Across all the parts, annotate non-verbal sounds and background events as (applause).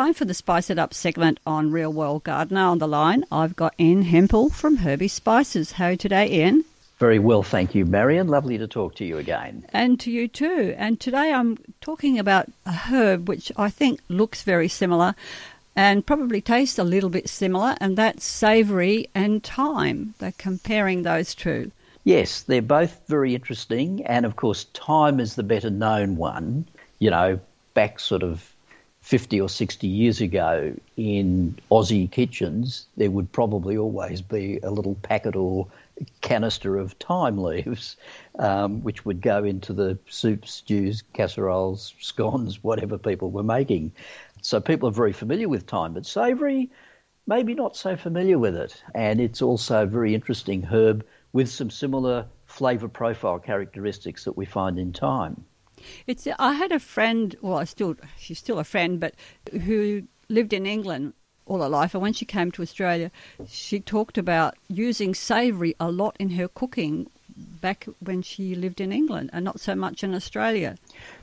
Time for the Spice It Up segment on Real World Gardener. On the line, I've got Ian Hemphill from Herbie Spices. How are you today, Ian? Very well, thank you, Marianne. Lovely to talk to you again. And to you too. And today I'm talking about a herb which I think looks very similar and probably tastes a little bit similar, and that's savoury and thyme. They're comparing those two. Yes, they're both very interesting, and of course, thyme is the better known one. You know, back sort of 50 or 60 years ago in Aussie kitchens, there would probably always be a little packet or canister of thyme (laughs) leaves, um, which would go into the soups, stews, casseroles, scones, whatever people were making. So people are very familiar with thyme, but savoury, maybe not so familiar with it. And it's also a very interesting herb with some similar flavour profile characteristics that we find in thyme. It's. I had a friend. Well, I still she's still a friend, but who lived in England all her life. And when she came to Australia, she talked about using savoury a lot in her cooking back when she lived in England, and not so much in Australia.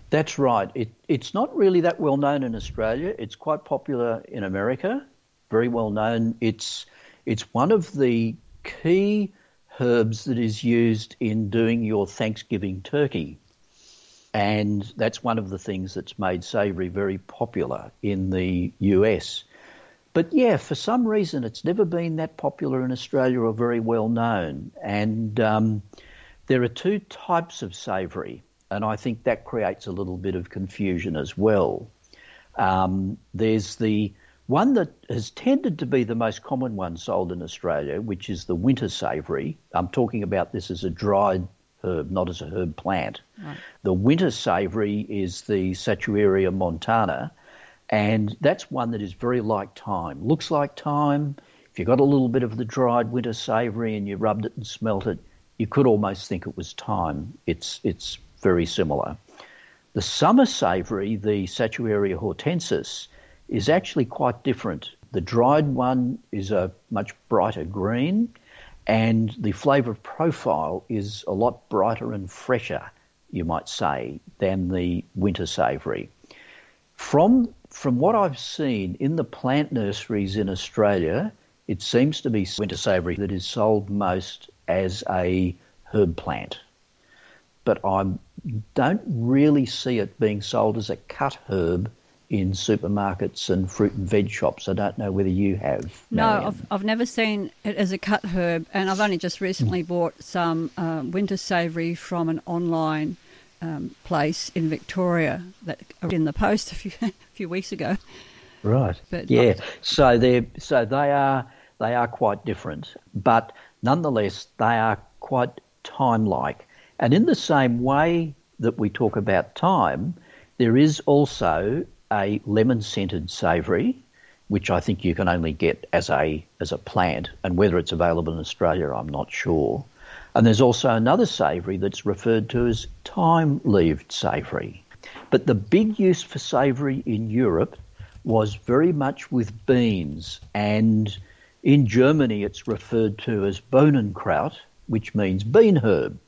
That's right. It, it's not really that well known in Australia. It's quite popular in America. Very well known. It's it's one of the key herbs that is used in doing your Thanksgiving turkey. And that's one of the things that's made savoury very popular in the US. But yeah, for some reason, it's never been that popular in Australia or very well known. And um, there are two types of savoury, and I think that creates a little bit of confusion as well. Um, there's the one that has tended to be the most common one sold in Australia, which is the winter savoury. I'm talking about this as a dried herb, not as a herb plant. Right. The winter savoury is the Satureja montana, and that's one that is very like thyme. Looks like thyme. If you got a little bit of the dried winter savoury and you rubbed it and smelt it, you could almost think it was thyme. It's it's very similar. The summer savoury, the Satureja hortensis, is actually quite different. The dried one is a much brighter green and the flavour profile is a lot brighter and fresher, you might say, than the winter savoury. From from what I've seen in the plant nurseries in Australia, it seems to be winter savoury that is sold most as a herb plant. But I don't really see it being sold as a cut herb in supermarkets and fruit and veg shops. I don't know whether you have. No, I've, I've never seen it as a cut herb, and I've only just recently mm. bought some uh, winter savoury from an online um, place in Victoria that in the post a few (laughs) a few weeks ago. Right. But yeah. Not... So they so they are they are quite different, but nonetheless they are quite thyme-like. And in the same way that we talk about time, there is also a lemon scented savoury, which I think you can only get as a as a plant, and whether it's available in Australia, I'm not sure. And there's also another savoury that's referred to as thyme leaved savoury. But the big use for savoury in Europe was very much with beans, and in Germany it's referred to as Bohnenkraut, which means bean herb.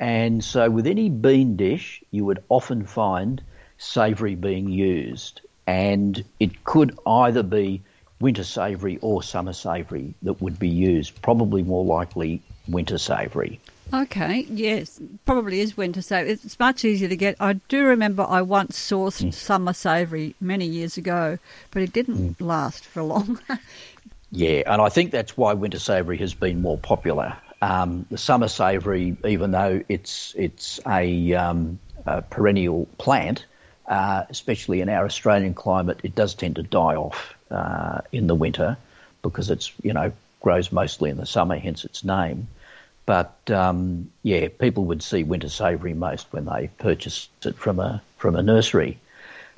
And so with any bean dish, you would often find savoury being used, and it could either be winter savoury or summer savoury that would be used. Probably more likely winter savoury. Okay, yes, probably is winter savoury. It's much easier to get. I do remember I once sourced mm. summer savoury many years ago, but it didn't mm. last for long. (laughs) yeah, and I think that's why winter savoury has been more popular. Um, the summer savoury, even though it's it's a, um, a perennial plant, uh, especially in our Australian climate, it does tend to die off uh, in the winter because it's you know grows mostly in the summer, hence its name. But um, yeah, people would see winter savoury most when they purchased it from a from a nursery.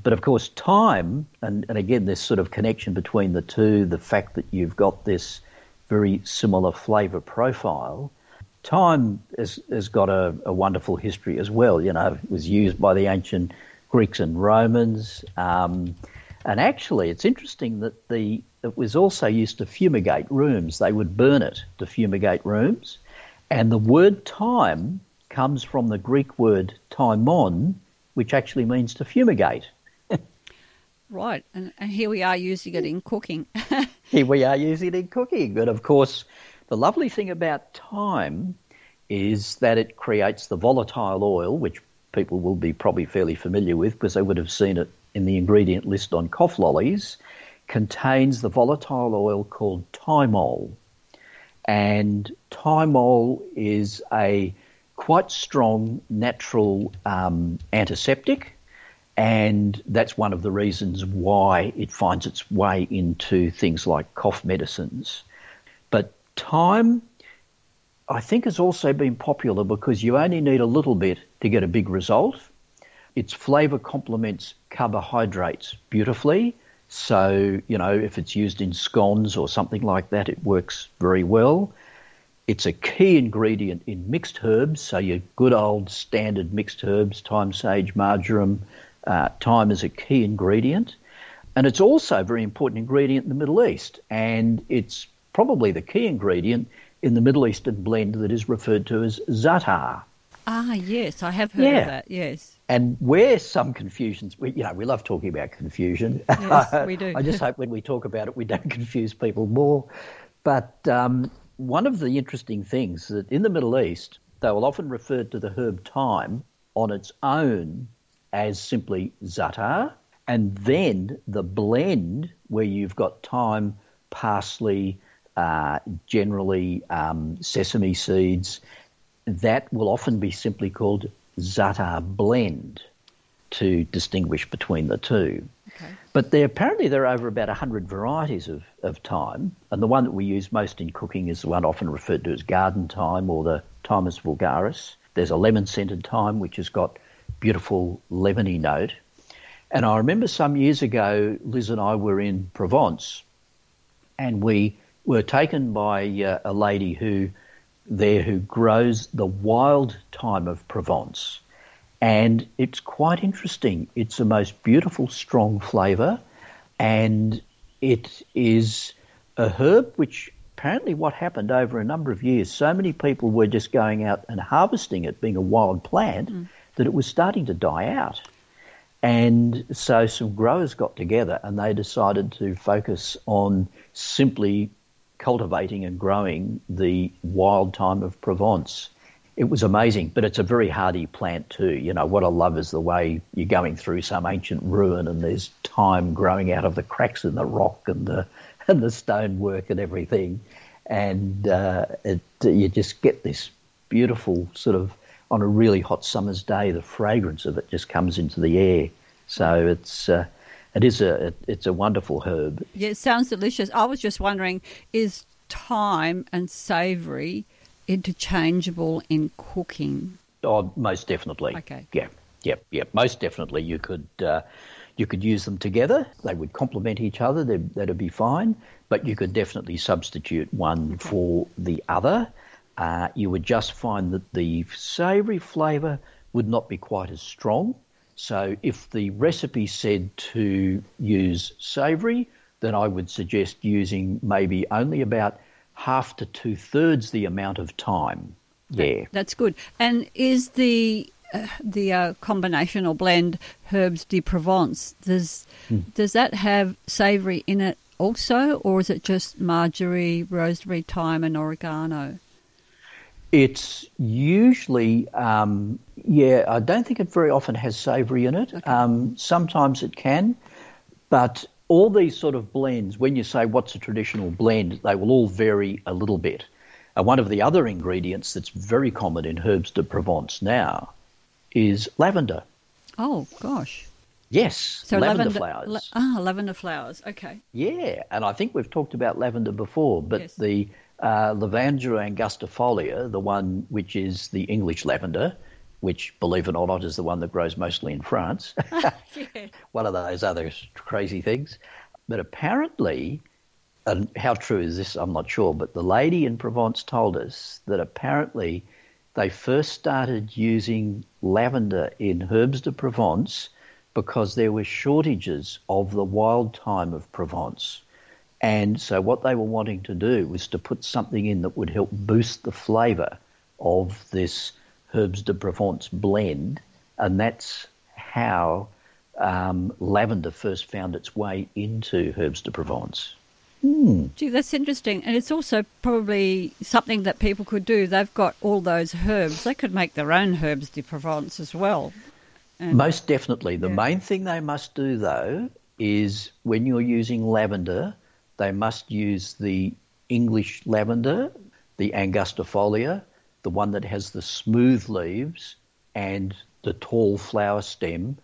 But of course, thyme, and, and again, this sort of connection between the two, the fact that you've got this very similar flavour profile, thyme has, has got a, a, wonderful history as well. You know, it was used by the ancient Greeks and Romans. Um, and actually, it's interesting that the it was also used to fumigate rooms. They would burn it to fumigate rooms. And the word thyme comes from the Greek word thymon, which actually means to fumigate. Right, and, and here we are using it in cooking. (laughs) here we are using it in cooking. But of course, the lovely thing about thyme is that it creates the volatile oil, which people will be probably fairly familiar with because they would have seen it in the ingredient list on cough lollies, contains the volatile oil called thymol. And thymol is a quite strong natural um, antiseptic and that's one of the reasons why it finds its way into things like cough medicines. But thyme, I think, has also been popular because you only need a little bit to get a big result. Its flavour complements carbohydrates beautifully. So, you know, if it's used in scones or something like that, it works very well. It's a key ingredient in mixed herbs, so your good old standard mixed herbs, thyme, sage, marjoram, uh, thyme is a key ingredient. And it's also a very important ingredient in the Middle East. And it's probably the key ingredient in the Middle Eastern blend that is referred to as za'atar. Ah, yes, I have heard yeah. of that, yes. And where some confusions, we, you know, we love talking about confusion. Yes, we (laughs) do. I just hope when we talk about it, we don't (laughs) confuse people more. But um, one of the interesting things that in the Middle East, they will often refer to the herb thyme on its own as simply za'atar, and then the blend where you've got thyme, parsley, uh, generally um, sesame seeds, that will often be simply called za'atar blend to distinguish between the two. Okay. But there apparently there are over about 100 varieties of, of thyme, and the one that we use most in cooking is the one often referred to as garden thyme or the Thymus vulgaris. There's a lemon scented thyme which has got beautiful lemony note. And I remember some years ago, Liz and I were in Provence, and we were taken by uh, a lady who there who grows the wild thyme of Provence. And it's quite interesting. It's the most beautiful, strong flavour, and it is a herb which apparently what happened over a number of years, so many people were just going out and harvesting it, being a wild plant, mm that it was starting to die out. And so some growers got together and they decided to focus on simply cultivating and growing the wild thyme of Provence. It was amazing, but it's a very hardy plant too. You know, what I love is the way you're going through some ancient ruin and there's thyme growing out of the cracks in the rock and the, (laughs) and the stonework and everything. And uh, it, you just get this beautiful sort of on a really hot summer's day, the fragrance of it just comes into the air. So it's uh, it is a it's a wonderful herb. Yeah, it sounds delicious. I was just wondering, is thyme and savoury interchangeable in cooking? Oh, most definitely. Okay. Yeah, yeah, yeah. Most definitely, you could. Uh, you could use them together. They would complement each other. That'd be fine. But you could definitely substitute one okay. for the other uh, you would just find that the savoury flavour would not be quite as strong. So if the recipe said to use savoury, then I would suggest using maybe only about half to two thirds the amount of thyme. Yeah, that's good. And is the uh, the uh, combination or blend herbes de Provence does hmm. does that have savoury in it also, or is it just marjoram, rosemary, thyme, and oregano? It's usually, um, yeah, I don't think it very often has savoury in it. Okay. Um, sometimes it can, but all these sort of blends, when you say what's a traditional blend, they will all vary a little bit. And one of the other ingredients that's very common in herbes de Provence now is lavender. Oh, gosh. Yes, so lavender, lavender flowers. La- ah, lavender flowers. Okay. Yeah, and I think we've talked about lavender before, but yes. the uh, Lavandula angustifolia, the one which is the English lavender, which, believe it or not, is the one that grows mostly in France. (laughs) (laughs) yeah. One of those other crazy things. But apparently, and how true is this? I'm not sure, but the lady in Provence told us that apparently they first started using lavender in herbes de Provence because there were shortages of the wild thyme of Provence. And so what they were wanting to do was to put something in that would help boost the flavour of this herbes de Provence blend, and that's how um, lavender first found its way into herbes de Provence. Mm. Gee, that's interesting. And it's also probably something that people could do. They've got all those herbs. They could make their own herbes de Provence as well. And, Most definitely. The yeah. main thing they must do, though, is when you're using lavender, they must use the English lavender, the angustifolia, the one that has the smooth leaves and the tall flower stem.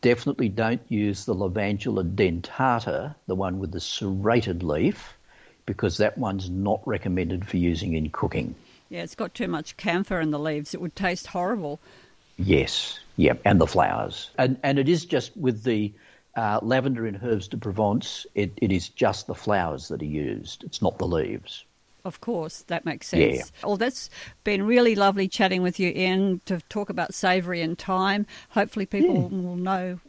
Definitely don't use the Lavandula dentata, the one with the serrated leaf, because that one's not recommended for using in cooking. Yeah, it's got too much camphor in the leaves. It would taste horrible. Yes, yeah, and the flowers. And, and it is just with the uh, lavender in herbes de Provence, it, it is just the flowers that are used. It's not the leaves. Of course, that makes sense. Yeah. Well, that's been really lovely chatting with you, Ian, to talk about savoury and thyme. Hopefully, people yeah. will know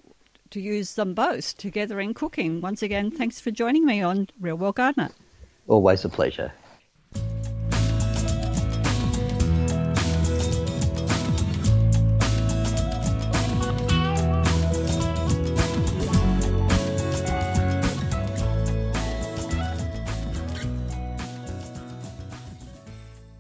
to use them both together in cooking. Once again, thanks for joining me on Real World Gardener. Always a pleasure.